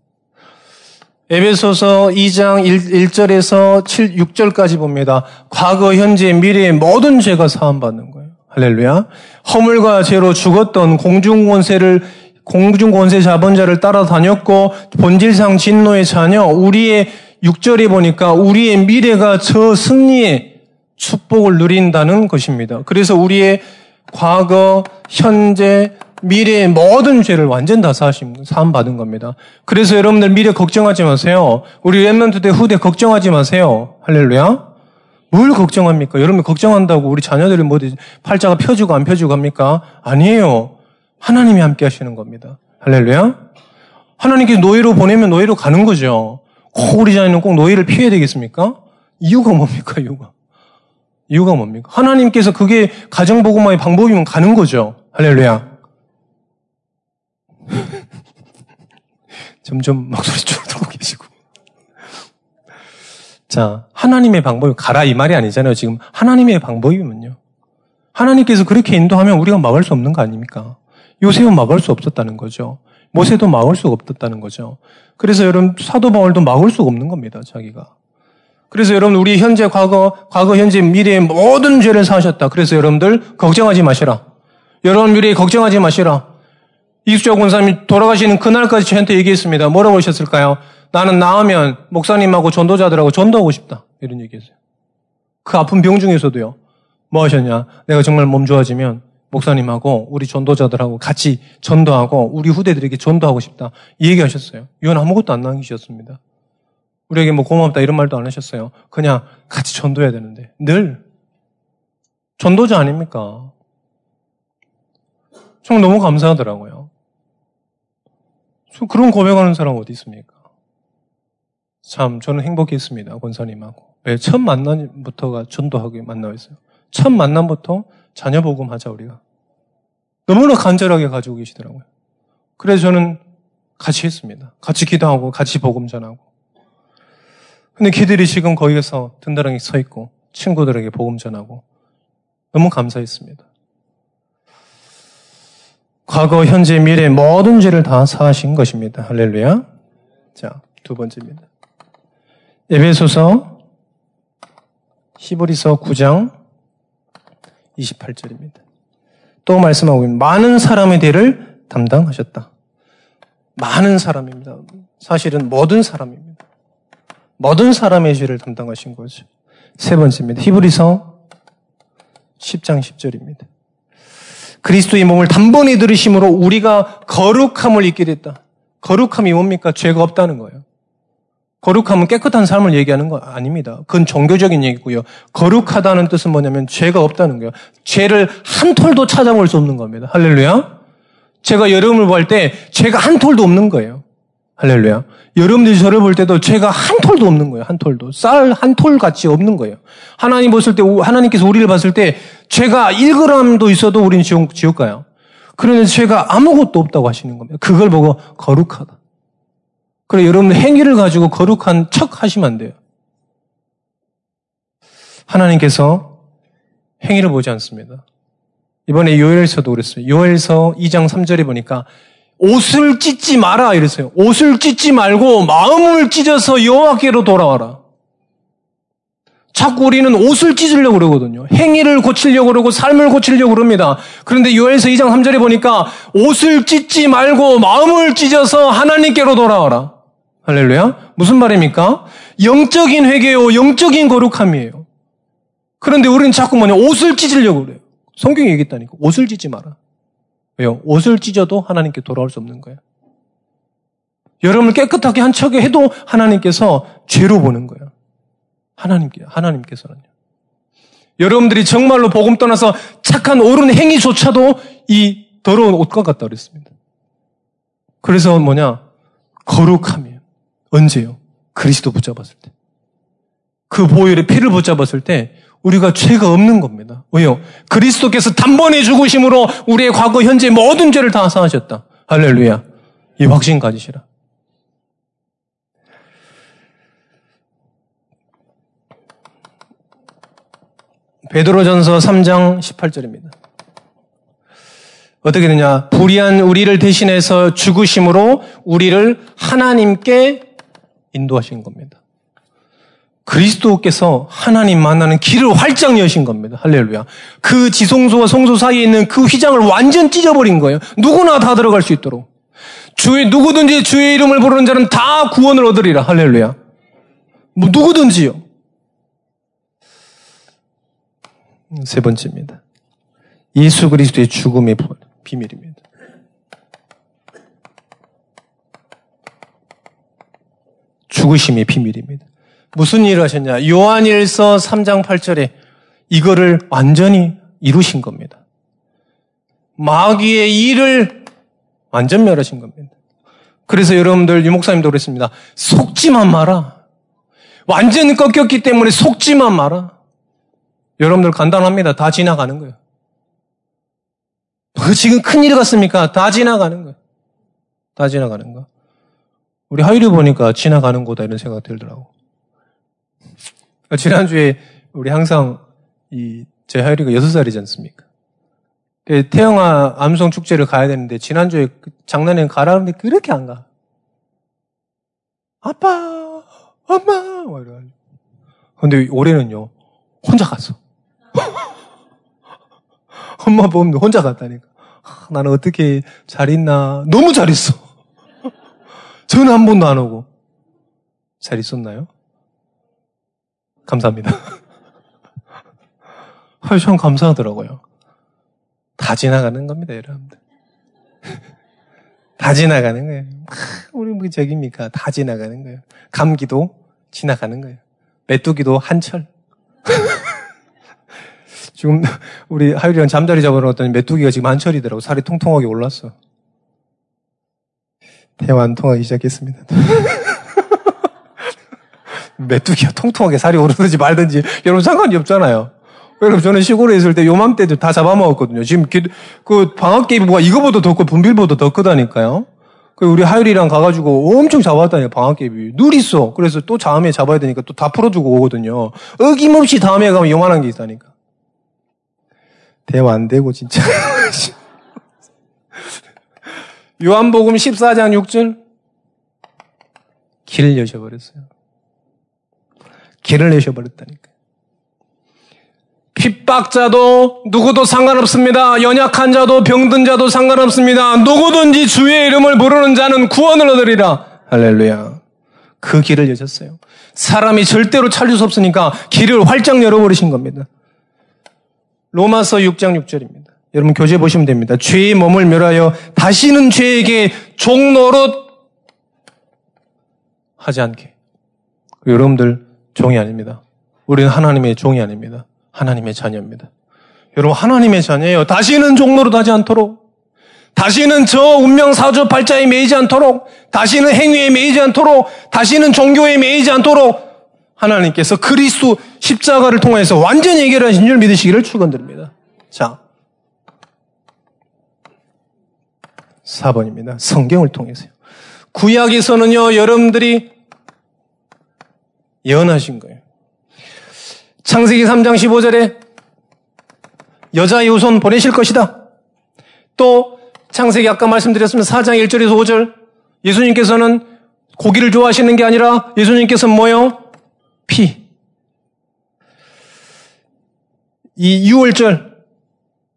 에베소서 2장 1, 절에서 7, 6절까지 봅니다. 과거, 현재, 미래의 모든 죄가 사함 받는 거예요. 할렐루야. 허물과 죄로 죽었던 공중권세를 공중권세 자본자를 따라다녔고 본질상 진노의 자녀 우리의 6절에 보니까 우리의 미래가 저 승리의 축복을 누린다는 것입니다. 그래서 우리의 과거, 현재, 미래의 모든 죄를 완전 다 사하심, 사함 받은 겁니다. 그래서 여러분들 미래 걱정하지 마세요. 우리 랩런트 때 후대 걱정하지 마세요. 할렐루야. 뭘 걱정합니까? 여러분 걱정한다고 우리 자녀들이 뭐 팔자가 펴지고 안 펴지고 합니까? 아니에요. 하나님이 함께 하시는 겁니다. 할렐루야. 하나님께 노예로 보내면 노예로 가는 거죠. 꼭 우리 자녀는 꼭 노예를 피해야 되겠습니까? 이유가 뭡니까, 이유가? 이유가 뭡니까? 하나님께서 그게 가정복음화의 방법이면 가는 거죠. 할렐루야. 점점 목소리 줄어들고 계시고. 자, 하나님의 방법이 가라 이 말이 아니잖아요. 지금 하나님의 방법이면요. 하나님께서 그렇게 인도하면 우리가 막을 수 없는 거 아닙니까? 요셉은 막을 수 없었다는 거죠. 모세도 막을 수 없었다는 거죠. 그래서 여러분 사도 바울도 막을 수 없는 겁니다. 자기가. 그래서 여러분 우리 현재 과거 과거 현재 미래의 모든 죄를 사하셨다. 그래서 여러분들 걱정하지 마시라. 여러분 미래에 걱정하지 마시라. 이수자 권사님이 돌아가시는 그날까지 저한테 얘기했습니다. 뭐라고 하셨을까요? 나는 나으면 목사님하고 전도자들하고 전도하고 싶다. 이런 얘기했어요. 그 아픈 병 중에서도요. 뭐 하셨냐? 내가 정말 몸 좋아지면 목사님하고 우리 전도자들하고 같이 전도하고 우리 후대들에게 전도하고 싶다. 이 얘기 하셨어요. 이건 아무것도 안 남기셨습니다. 우리에게 뭐 고맙다 이런 말도 안 하셨어요. 그냥 같이 전도해야 되는데. 늘. 전도자 아닙니까? 정말 너무 감사하더라고요. 그런 고백하는 사람 어디 있습니까? 참 저는 행복했습니다. 권사님하고. 왜? 첫 만남부터가 전도하게 만나있어요. 첫 만남부터 자녀 복음 하자 우리가. 너무나 간절하게 가지고 계시더라고요. 그래서 저는 같이 했습니다. 같이 기도하고 같이 복음 전하고. 근데 걔들이 지금 거기에서 든든하게 서 있고 친구들에게 복음 전하고 너무 감사했습니다. 과거, 현재, 미래 모든 죄를 다 사하신 것입니다. 할렐루야. 자, 두 번째입니다. 에베소서 히브리서 9장 28절입니다. 또 말씀하고 있는 많은 사람의 대를 담당하셨다. 많은 사람입니다. 사실은 모든 사람입니다. 모든 사람의 죄를 담당하신 거죠. 세 번째입니다. 히브리서 10장 10절입니다. 그리스도의 몸을 단번에 들으심으로 우리가 거룩함을 잊게 됐다. 거룩함이 뭡니까? 죄가 없다는 거예요. 거룩함은 깨끗한 삶을 얘기하는 거 아닙니다. 그건 종교적인 얘기고요. 거룩하다는 뜻은 뭐냐면 죄가 없다는 거예요. 죄를 한 톨도 찾아볼 수 없는 겁니다. 할렐루야. 제가 여러분을 볼 때 죄가 한 톨도 없는 거예요. 할렐루야. 여러분들이 저를 볼 때도 죄가 한 톨도 없는 거예요. 한 톨도. 쌀 한 톨 같이 없는 거예요. 하나님 봤을 때, 하나님께서 우리를 봤을 때 죄가 1g도 있어도 우리는 지옥, 지옥 가요. 그런데 죄가 아무것도 없다고 하시는 겁니다. 그걸 보고 거룩하다. 그래 여러분 행위를 가지고 거룩한 척 하시면 안 돼요. 하나님께서 행위를 보지 않습니다. 이번에 요엘서도 그랬어요. 요엘서 2장 3절에 보니까 옷을 찢지 마라 이랬어요. 옷을 찢지 말고 마음을 찢어서 여호와께로 돌아와라. 자꾸 우리는 옷을 찢으려고 그러거든요. 행위를 고치려고 그러고 삶을 고치려고 그럽니다. 그런데 요엘서 2장 3절에 보니까 옷을 찢지 말고 마음을 찢어서 하나님께로 돌아와라. 할렐루야. 무슨 말입니까? 영적인 회개요, 영적인 거룩함이에요. 그런데 우리는 자꾸 뭐냐, 옷을 찢으려고 그래요. 성경이 얘기했다니까. 옷을 찢지 마라. 왜요? 옷을 찢어도 하나님께 돌아올 수 없는 거예요. 여러분을 깨끗하게 한 척에 해도 하나님께서 죄로 보는 거예요. 하나님께, 하나님께서는요. 여러분들이 정말로 복음 떠나서 착한 옳은 행위조차도 이 더러운 옷과 같다 그랬습니다. 그래서 뭐냐, 거룩하면 언제요? 그리스도 붙잡았을 때. 그 보혈의 피를 붙잡았을 때 우리가 죄가 없는 겁니다. 왜요? 그리스도께서 단번에 죽으심으로 우리의 과거, 현재 모든 죄를 다 사하셨다. 할렐루야. 이 확신 가지시라. 베드로전서 3장 18절입니다. 어떻게 되냐? 불의한 우리를 대신해서 죽으심으로 우리를 하나님께 인도하신 겁니다. 그리스도께서 하나님 만나는 길을 활짝 여신 겁니다. 할렐루야. 그 지성소와 성소 사이에 있는 그 휘장을 완전 찢어버린 거예요. 누구나 다 들어갈 수 있도록. 주의, 누구든지 주의 이름을 부르는 자는 다 구원을 얻으리라. 할렐루야. 뭐, 누구든지요. 세 번째입니다. 예수 그리스도의 죽음의 비밀입니다. 죽으심의 비밀입니다. 무슨 일을 하셨냐? 요한일서 3장 8절에 이거를 완전히 이루신 겁니다. 마귀의 일을 완전 멸하신 겁니다. 그래서 여러분들 유목사님도 그랬습니다. 속지만 마라. 완전히 꺾였기 때문에 속지만 마라. 여러분들 간단합니다. 다 지나가는 거예요. 그 지금 큰일 같습니까? 다 지나가는 거예요. 다 지나가는 거. 우리 하율이 보니까 지나가는 거다 이런 생각 들더라고. 지난주에 우리 항상 이, 제 하율이가 여섯 살이지 않습니까? 그 태영아 암송 축제를 가야 되는데 지난주에 그 장난에 가라는데 그렇게 안 가. 아빠, 엄마, 뭐 이래. 근데 올해는요, 혼자 갔어. 엄마 보면 혼자 갔다니까. 아, 나는 어떻게 잘 있나. 너무 잘 있어. 전화 한 번도 안 오고. 잘 있었나요? 감사합니다. 아, 참 감사하더라고요. 다 지나가는 겁니다, 여러분들. 다 지나가는 거예요. 우리 뭐 저깁니까? 다 지나가는 거예요. 감기도 지나가는 거예요. 메뚜기도 한철. 지금 우리 하율이랑 잠자리 잡아놓았더니 메뚜기가 지금 한철이더라고. 살이 통통하게 올랐어. 대화 안 통하기 시작했습니다. 메뚜기가 통통하게 살이 오르든지 말든지 여러분 상관이 없잖아요. 여러분 저는 시골에 있을 때 요맘때도 다 잡아먹었거든요. 지금 그 방학개비가 이거보다 더 크, 분빌보다 더 크다니까요. 그 우리 하율이랑 가가지고 엄청 잡았다니까 방학개비. 늘 있어. 그래서 또 다음에 잡아야 되니까 또 다 풀어주고 오거든요. 어김없이 다음에 가면 요만한 게 있다니까. 대화 안 되고 진짜. 요한복음 14장 6절 길을 여셔버렸어요. 길을 내셔버렸다니까. 핍박자도 누구도 상관없습니다. 연약한 자도 병든 자도 상관없습니다. 누구든지 주의 이름을 부르는 자는 구원을 얻으리라. 할렐루야. 그 길을 여셨어요. 사람이 절대로 찾을 수 없으니까 길을 활짝 열어버리신 겁니다. 로마서 6장 6절입니다. 여러분 교재 보시면 됩니다. 죄의 몸을 멸하여 다시는 죄에게 종노릇 하지 않게. 여러분들 종이 아닙니다. 우리는 하나님의 종이 아닙니다. 하나님의 자녀입니다. 여러분 하나님의 자녀예요. 다시는 종노릇 하지 않도록 다시는 저 운명 사주 팔자에 매이지 않도록 다시는 행위에 매이지 않도록 다시는 종교에 매이지 않도록 하나님께서 그리스도 십자가를 통해서 완전히 해결하신 줄 믿으시기를 축원드립니다. 자, 4번입니다. 성경을 통해서요. 구약에서는요, 여러분들이 예언하신 거예요. 창세기 3장 15절에 여자의 후손 보내실 것이다. 또 창세기 아까 말씀드렸으면 4장 1절에서 5절 예수님께서는 고기를 좋아하시는 게 아니라 예수님께서는 뭐요? 피. 이 6월절,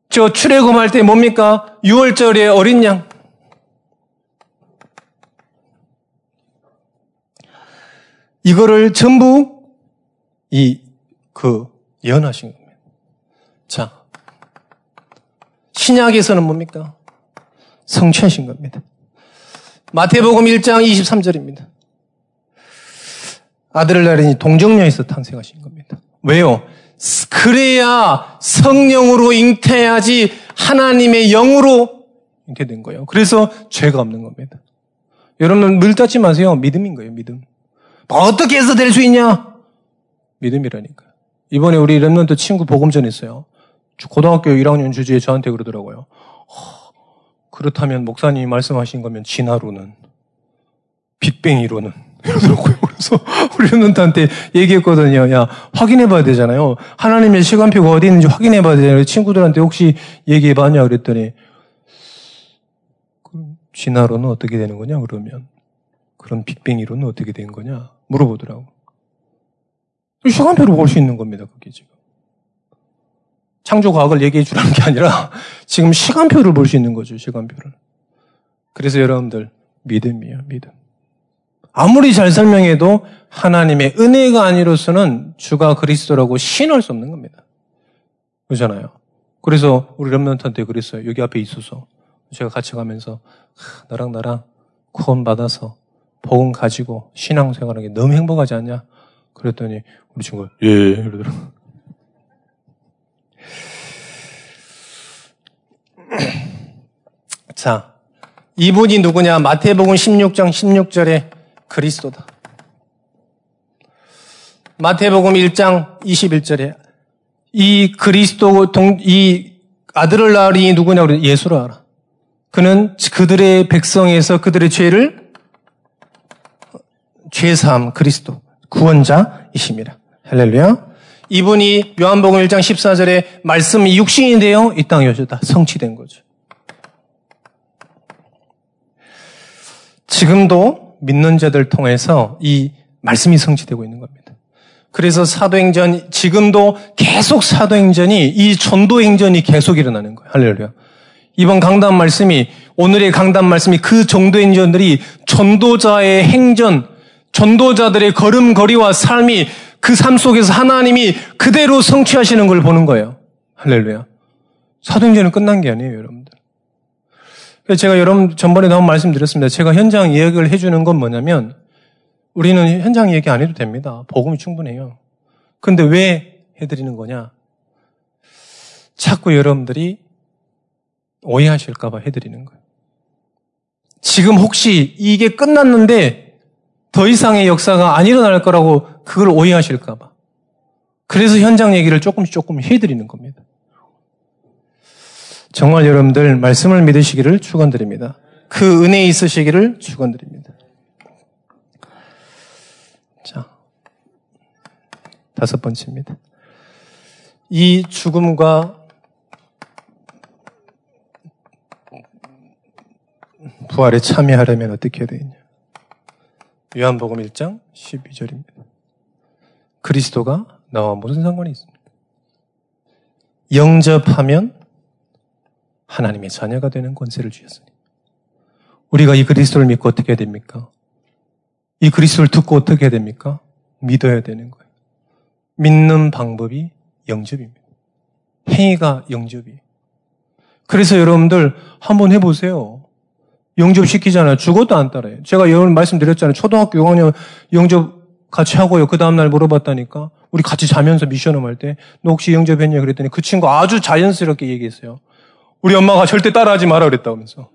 저 출애굽할 때 뭡니까? 6월절에 어린 양. 이거를 전부 이, 그, 예언하신 겁니다. 자. 신약에서는 뭡니까? 성취하신 겁니다. 마태복음 1장 23절입니다. 아들을 낳으니 동정녀에서 탄생하신 겁니다. 왜요? 그래야 성령으로 잉태해야지 하나님의 영으로 잉태된 거예요. 그래서 죄가 없는 겁니다. 여러분 늘 닫지 마세요. 믿음인 거예요, 믿음. 어떻게 해서 될 수 있냐? 믿음이라니까. 이번에 우리 랩런트 친구 복음 전 했어요. 고등학교 1학년 주제에 저한테 그러더라고요. 그렇다면 목사님이 말씀하신 거면 진화로는 빅뱅이로는 이러더라고요. 그래서 우리 랩런트한테 얘기했거든요. 야 확인해 봐야 되잖아요. 하나님의 시간표가 어디 있는지 확인해 봐야 되잖아요. 친구들한테 혹시 얘기해 봤냐 그랬더니 진화로는 어떻게 되는 거냐 그러면 그럼 빅뱅이로는 어떻게 된 거냐 물어보더라고. 시간표로 볼 수 있는 겁니다. 그게 지금. 창조 과학을 얘기해 주라는 게 아니라 지금 시간표를 볼 수 있는 거죠. 시간표를. 그래서 여러분들 믿음이에요. 믿음. 아무리 잘 설명해도 하나님의 은혜가 아니로서는 주가 그리스도라고 신할 수 없는 겁니다. 그렇잖아요. 그래서 우리 렘런트한테 그랬어요. 여기 앞에 있어서 제가 같이 가면서 나랑 구원 받아서 복음 가지고 신앙생활하는 게 너무 행복하지 않냐? 그랬더니 우리 친구가 예 이러더라고. 자, 이분이 누구냐? 마태복음 16장 16절에 그리스도다. 마태복음 1장 21절에 이 그리스도 동, 이 아들을 낳으니 누구냐? 고 예수를 알아. 그는 그들의 백성에서 그들의 죄를 죄사함 그리스도 구원자이십니다. 할렐루야. 이분이 요한복음 1장 14절에 말씀이 육신이 되어 이 땅에 오셨다. 성취된 거죠. 지금도 믿는 자들 통해서 이 말씀이 성취되고 있는 겁니다. 그래서 사도행전, 지금도 계속 사도행전이, 이 전도행전이 계속 일어나는 거예요. 할렐루야. 이번 강단 말씀이, 오늘의 강단 말씀이 그 정도 행전들이 전도자의 행전, 전도자들의 걸음걸이와 삶이 그 삶 속에서 하나님이 그대로 성취하시는 걸 보는 거예요. 할렐루야. 사도행전은 끝난 게 아니에요, 여러분들. 제가 여러분 전번에 나온 말씀 드렸습니다. 제가 현장 이야기를 해주는 건 뭐냐면 우리는 현장 얘기 안 해도 됩니다. 복음이 충분해요. 근데 왜 해드리는 거냐? 자꾸 여러분들이 오해하실까봐 해드리는 거예요. 지금 혹시 이게 끝났는데 더 이상의 역사가 안 일어날 거라고 그걸 오해하실까봐. 그래서 현장 얘기를 조금씩 조금 해드리는 겁니다. 정말 여러분들 말씀을 믿으시기를 축원드립니다. 그 은혜 있으시기를 축원드립니다. 자, 다섯 번째입니다. 이 죽음과 부활에 참여하려면 어떻게 해야 되느냐? 요한복음 1장 12절입니다. 그리스도가 나와 무슨 상관이 있습니까? 영접하면 하나님의 자녀가 되는 권세를 주셨으니. 우리가 이 그리스도를 믿고 어떻게 해야 됩니까? 이 그리스도를 듣고 어떻게 해야 됩니까? 믿어야 되는 거예요. 믿는 방법이 영접입니다. 행위가 영접이. 그래서 여러분들 한번 해보세요. 영접시키잖아요. 죽어도 안 따라요. 제가 여러분 말씀드렸잖아요. 초등학교 6학년 영접 같이 하고요. 그 다음날 물어봤다니까. 우리 같이 자면서 미션을 할 때, 너 혹시 영접했냐? 그랬더니 그 친구 아주 자연스럽게 얘기했어요. 우리 엄마가 절대 따라하지 마라 그랬다면서.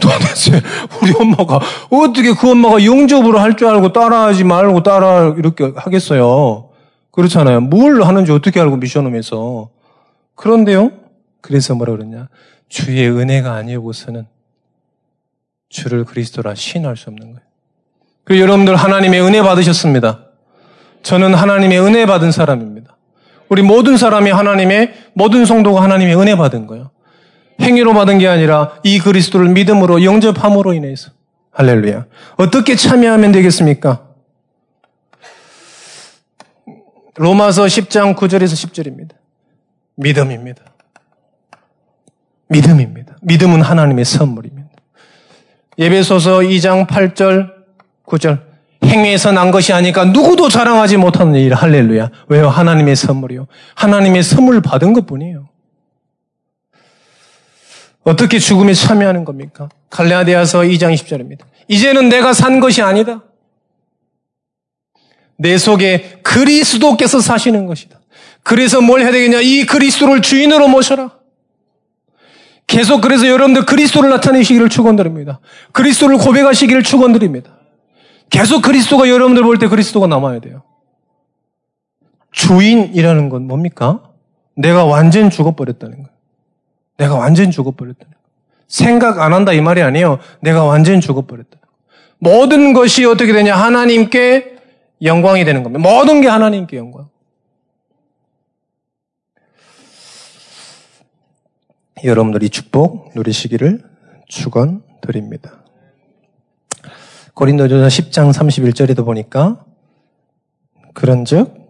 도대체 우리 엄마가 어떻게 그 엄마가 영접으로 할 줄 알고 따라하지 말고 따라 이렇게 하겠어요. 그렇잖아요. 뭘 하는지 어떻게 알고 미션홈에서. 그런데요. 그래서 뭐라 그러냐. 주의 은혜가 아니고서는 주를 그리스도라 신할 수 없는 거예요. 그 여러분들 하나님의 은혜 받으셨습니다. 저는 하나님의 은혜 받은 사람입니다. 우리 모든 사람이 하나님의 모든 성도가 하나님의 은혜 받은 거예요. 행위로 받은 게 아니라 이 그리스도를 믿음으로 영접함으로 인해서. 할렐루야. 어떻게 참여하면 되겠습니까? 로마서 10장 9절에서 10절입니다. 믿음입니다. 믿음입니다. 믿음은 하나님의 선물입니다. 예배소서 2장 8절, 9절. 행위에서 난 것이 아니까 누구도 자랑하지 못하는 일. 할렐루야. 왜요? 하나님의 선물이요. 하나님의 선물 받은 것 뿐이에요. 어떻게 죽음에 참여하는 겁니까? 갈라디아서 2장 20절입니다. 이제는 내가 산 것이 아니다. 내 속에 그리스도께서 사시는 것이다. 그래서 뭘 해야 되겠냐? 이 그리스도를 주인으로 모셔라. 계속 그래서 여러분들 그리스도를 나타내시기를 축원드립니다. 그리스도를 고백하시기를 축원드립니다. 계속 그리스도가 여러분들 볼 때 그리스도가 남아야 돼요. 주인이라는 건 뭡니까? 내가 완전 죽어버렸다는 거예요. 내가 완전 죽어버렸다는 거예요. 생각 안 한다 이 말이 아니에요. 내가 완전 죽어버렸다. 모든 것이 어떻게 되냐? 하나님께 영광이 되는 겁니다. 모든 게 하나님께 영광. 여러분들이 축복 누리시기를 축원드립니다. 고린도전서 10장 31절에도 보니까 그런즉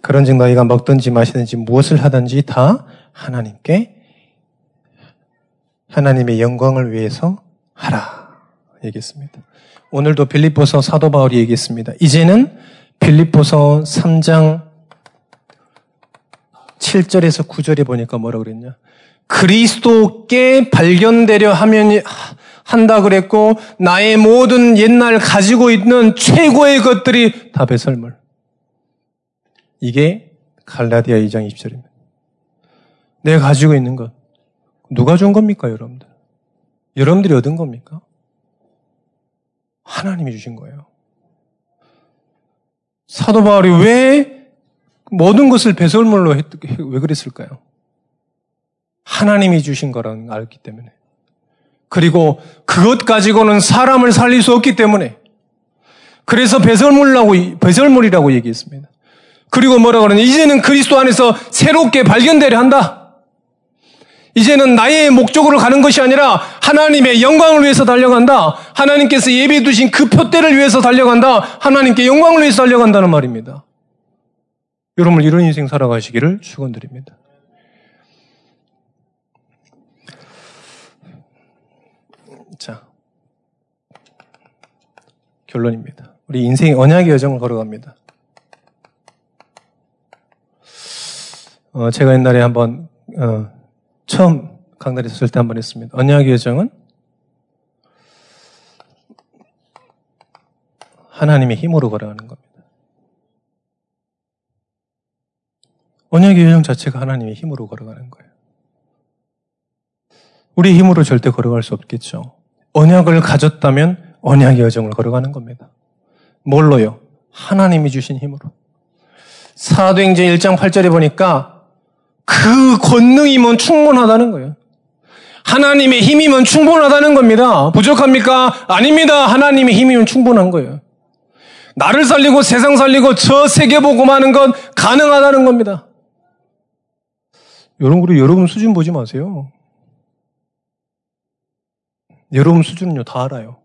그런즉 너희가 먹든지 마시든지 무엇을 하든지 다 하나님께 하나님의 영광을 위해서 하라 얘기했습니다. 오늘도 빌립보서 사도 바울이 얘기했습니다. 이제는 빌립보서 3장 7절에서 9절에 보니까 뭐라 그랬냐? 그리스도께 발견되려 하면 한다 그랬고 나의 모든 옛날 가지고 있는 최고의 것들이 다 배설물. 이게 갈라디아 2장 20절입니다. 내가 가지고 있는 것 누가 준 겁니까, 여러분들? 여러분들이 얻은 겁니까? 하나님이 주신 거예요. 사도 바울이 왜 모든 것을 배설물로 했, 왜 그랬을까요? 하나님이 주신 거라는 알기 때문에. 그리고 그것 가지고는 사람을 살릴 수 없기 때문에. 그래서 배설물이라고, 배설물이라고 얘기했습니다. 그리고 뭐라 그러냐. 이제는 그리스도 안에서 새롭게 발견되려 한다. 이제는 나의 목적으로 가는 것이 아니라 하나님의 영광을 위해서 달려간다. 하나님께서 예배 두신 그 표대를 위해서 달려간다. 하나님께 영광을 위해서 달려간다는 말입니다. 여러분 이런 인생 살아가시기를 축원드립니다. 자, 결론입니다. 우리 인생의 언약의 여정을 걸어갑니다. 어, 제가 옛날에 한번 어, 처음 강단에 섰을 때 한 번 했습니다. 언약의 여정은 하나님의 힘으로 걸어가는 겁니다. 언약의 여정 자체가 하나님의 힘으로 걸어가는 거예요. 우리 힘으로 절대 걸어갈 수 없겠죠. 언약을 가졌다면 언약의 여정을 걸어가는 겁니다. 뭘로요? 하나님이 주신 힘으로. 사도행전 1장 8절에 보니까 그 권능이면 충분하다는 거예요. 하나님의 힘이면 충분하다는 겁니다. 부족합니까? 아닙니다. 하나님의 힘이면 충분한 거예요. 나를 살리고 세상 살리고 저 세계 보고 마는 건 가능하다는 겁니다. 여러분, 여러분 수준 보지 마세요. 여러분 수준은요, 다 알아요.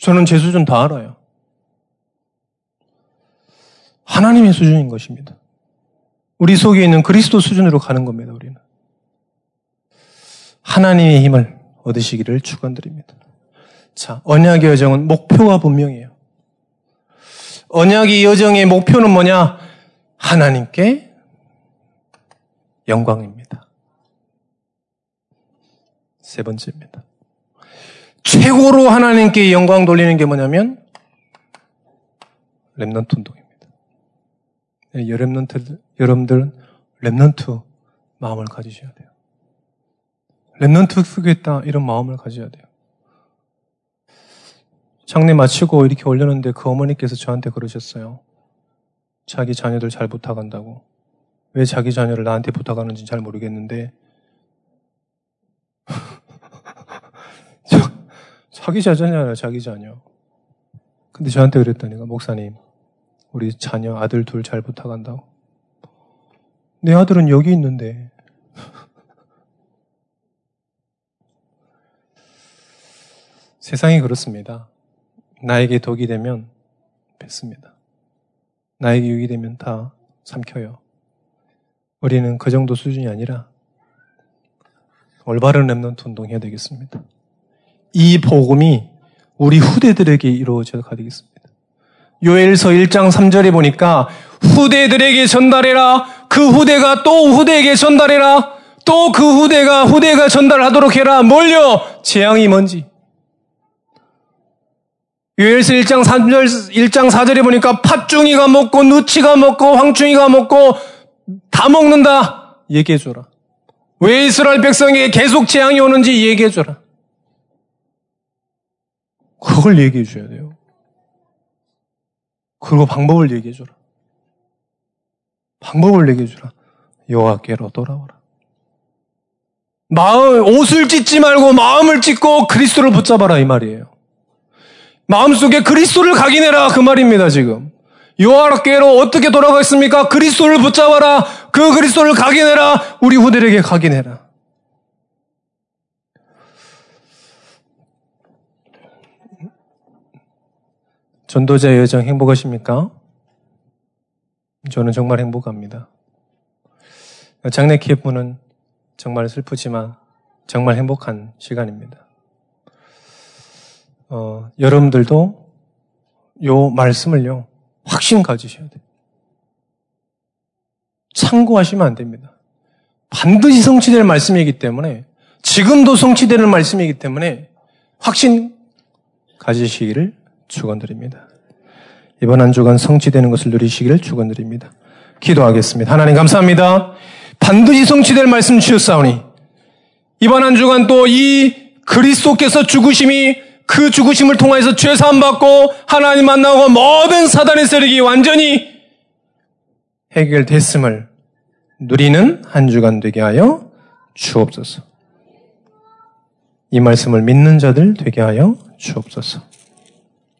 저는 제 수준 다 알아요. 하나님의 수준인 것입니다. 우리 속에 있는 그리스도 수준으로 가는 겁니다, 우리는. 하나님의 힘을 얻으시기를 축원드립니다. 자, 언약의 여정은 목표가 분명해요. 언약의 여정의 목표는 뭐냐? 하나님께 영광입니다. 세 번째입니다. 최고로 하나님께 영광 돌리는 게 뭐냐면 remnant 운동입니다. 여 remnant, 여러분들은 remnant 마음을 가지셔야 돼요. remnant 쓰겠다 이런 마음을 가져야 돼요. 장례 마치고 이렇게 올렸는데 그 어머니께서 저한테 그러셨어요. 자기 자녀들 잘 부탁한다고. 왜 자기 자녀를 나한테 부탁하는지 잘 모르겠는데 자기 자녀잖아요, 자기 자녀. 근데 저한테 그랬다니까, 목사님. 우리 자녀 아들 둘 잘 부탁한다고. 내 아들은 여기 있는데. 세상이 그렇습니다. 나에게 독이 되면 뱉습니다. 나에게 유익이 되면 다 삼켜요. 우리는 그 정도 수준이 아니라 올바른 remnant 운동해야 되겠습니다. 이 복음이 우리 후대들에게 이루어져야 되겠습니다. 요엘서 1장 3절에 보니까 후대들에게 전달해라. 그 후대가 또 후대에게 전달해라. 또 그 후대가 후대가 전달하도록 해라. 뭘요? 재앙이 뭔지. 요엘서 1장 3절, 1장 4절에 보니까 팥중이가 먹고 누치가 먹고 황충이가 먹고 다 먹는다. 얘기해 줘라. 왜 이스라엘 백성에게 계속 재앙이 오는지 얘기해 줘라. 그걸 얘기해 줘야 돼요. 그리고 방법을 얘기해줘라. 방법을 얘기해 주라. 여호와께로 돌아오라. 마음 옷을 찢지 말고 마음을 찢고 그리스도를 붙잡아라 이 말이에요. 마음속에 그리스도를 각인해라 그 말입니다 지금. 여호와께로 어떻게 돌아가겠습니까? 그리스도를 붙잡아라. 그 그리스도를 각인해라. 우리 후대에게 각인해라. 전도자의 여정 행복하십니까? 저는 정말 행복합니다. 장례 기회분은 정말 슬프지만 정말 행복한 시간입니다. 어, 여러분들도 요 말씀을요, 확신 가지셔야 돼요. 참고하시면 안 됩니다. 반드시 성취될 말씀이기 때문에, 지금도 성취되는 말씀이기 때문에, 확신 가지시기를 축원드립니다. 이번 한 주간 성취되는 것을 누리시기를 축원드립니다. 기도하겠습니다. 하나님 감사합니다. 반드시 성취될 말씀 주셨사오니 이번 한 주간 또 이 그리스도께서 죽으심이 그 죽으심을 통해서 죄 사함 받고 하나님 만나고 모든 사단의 세력이 완전히 해결됐음을 누리는 한 주간 되게 하여 주옵소서. 이 말씀을 믿는 자들 되게 하여 주옵소서.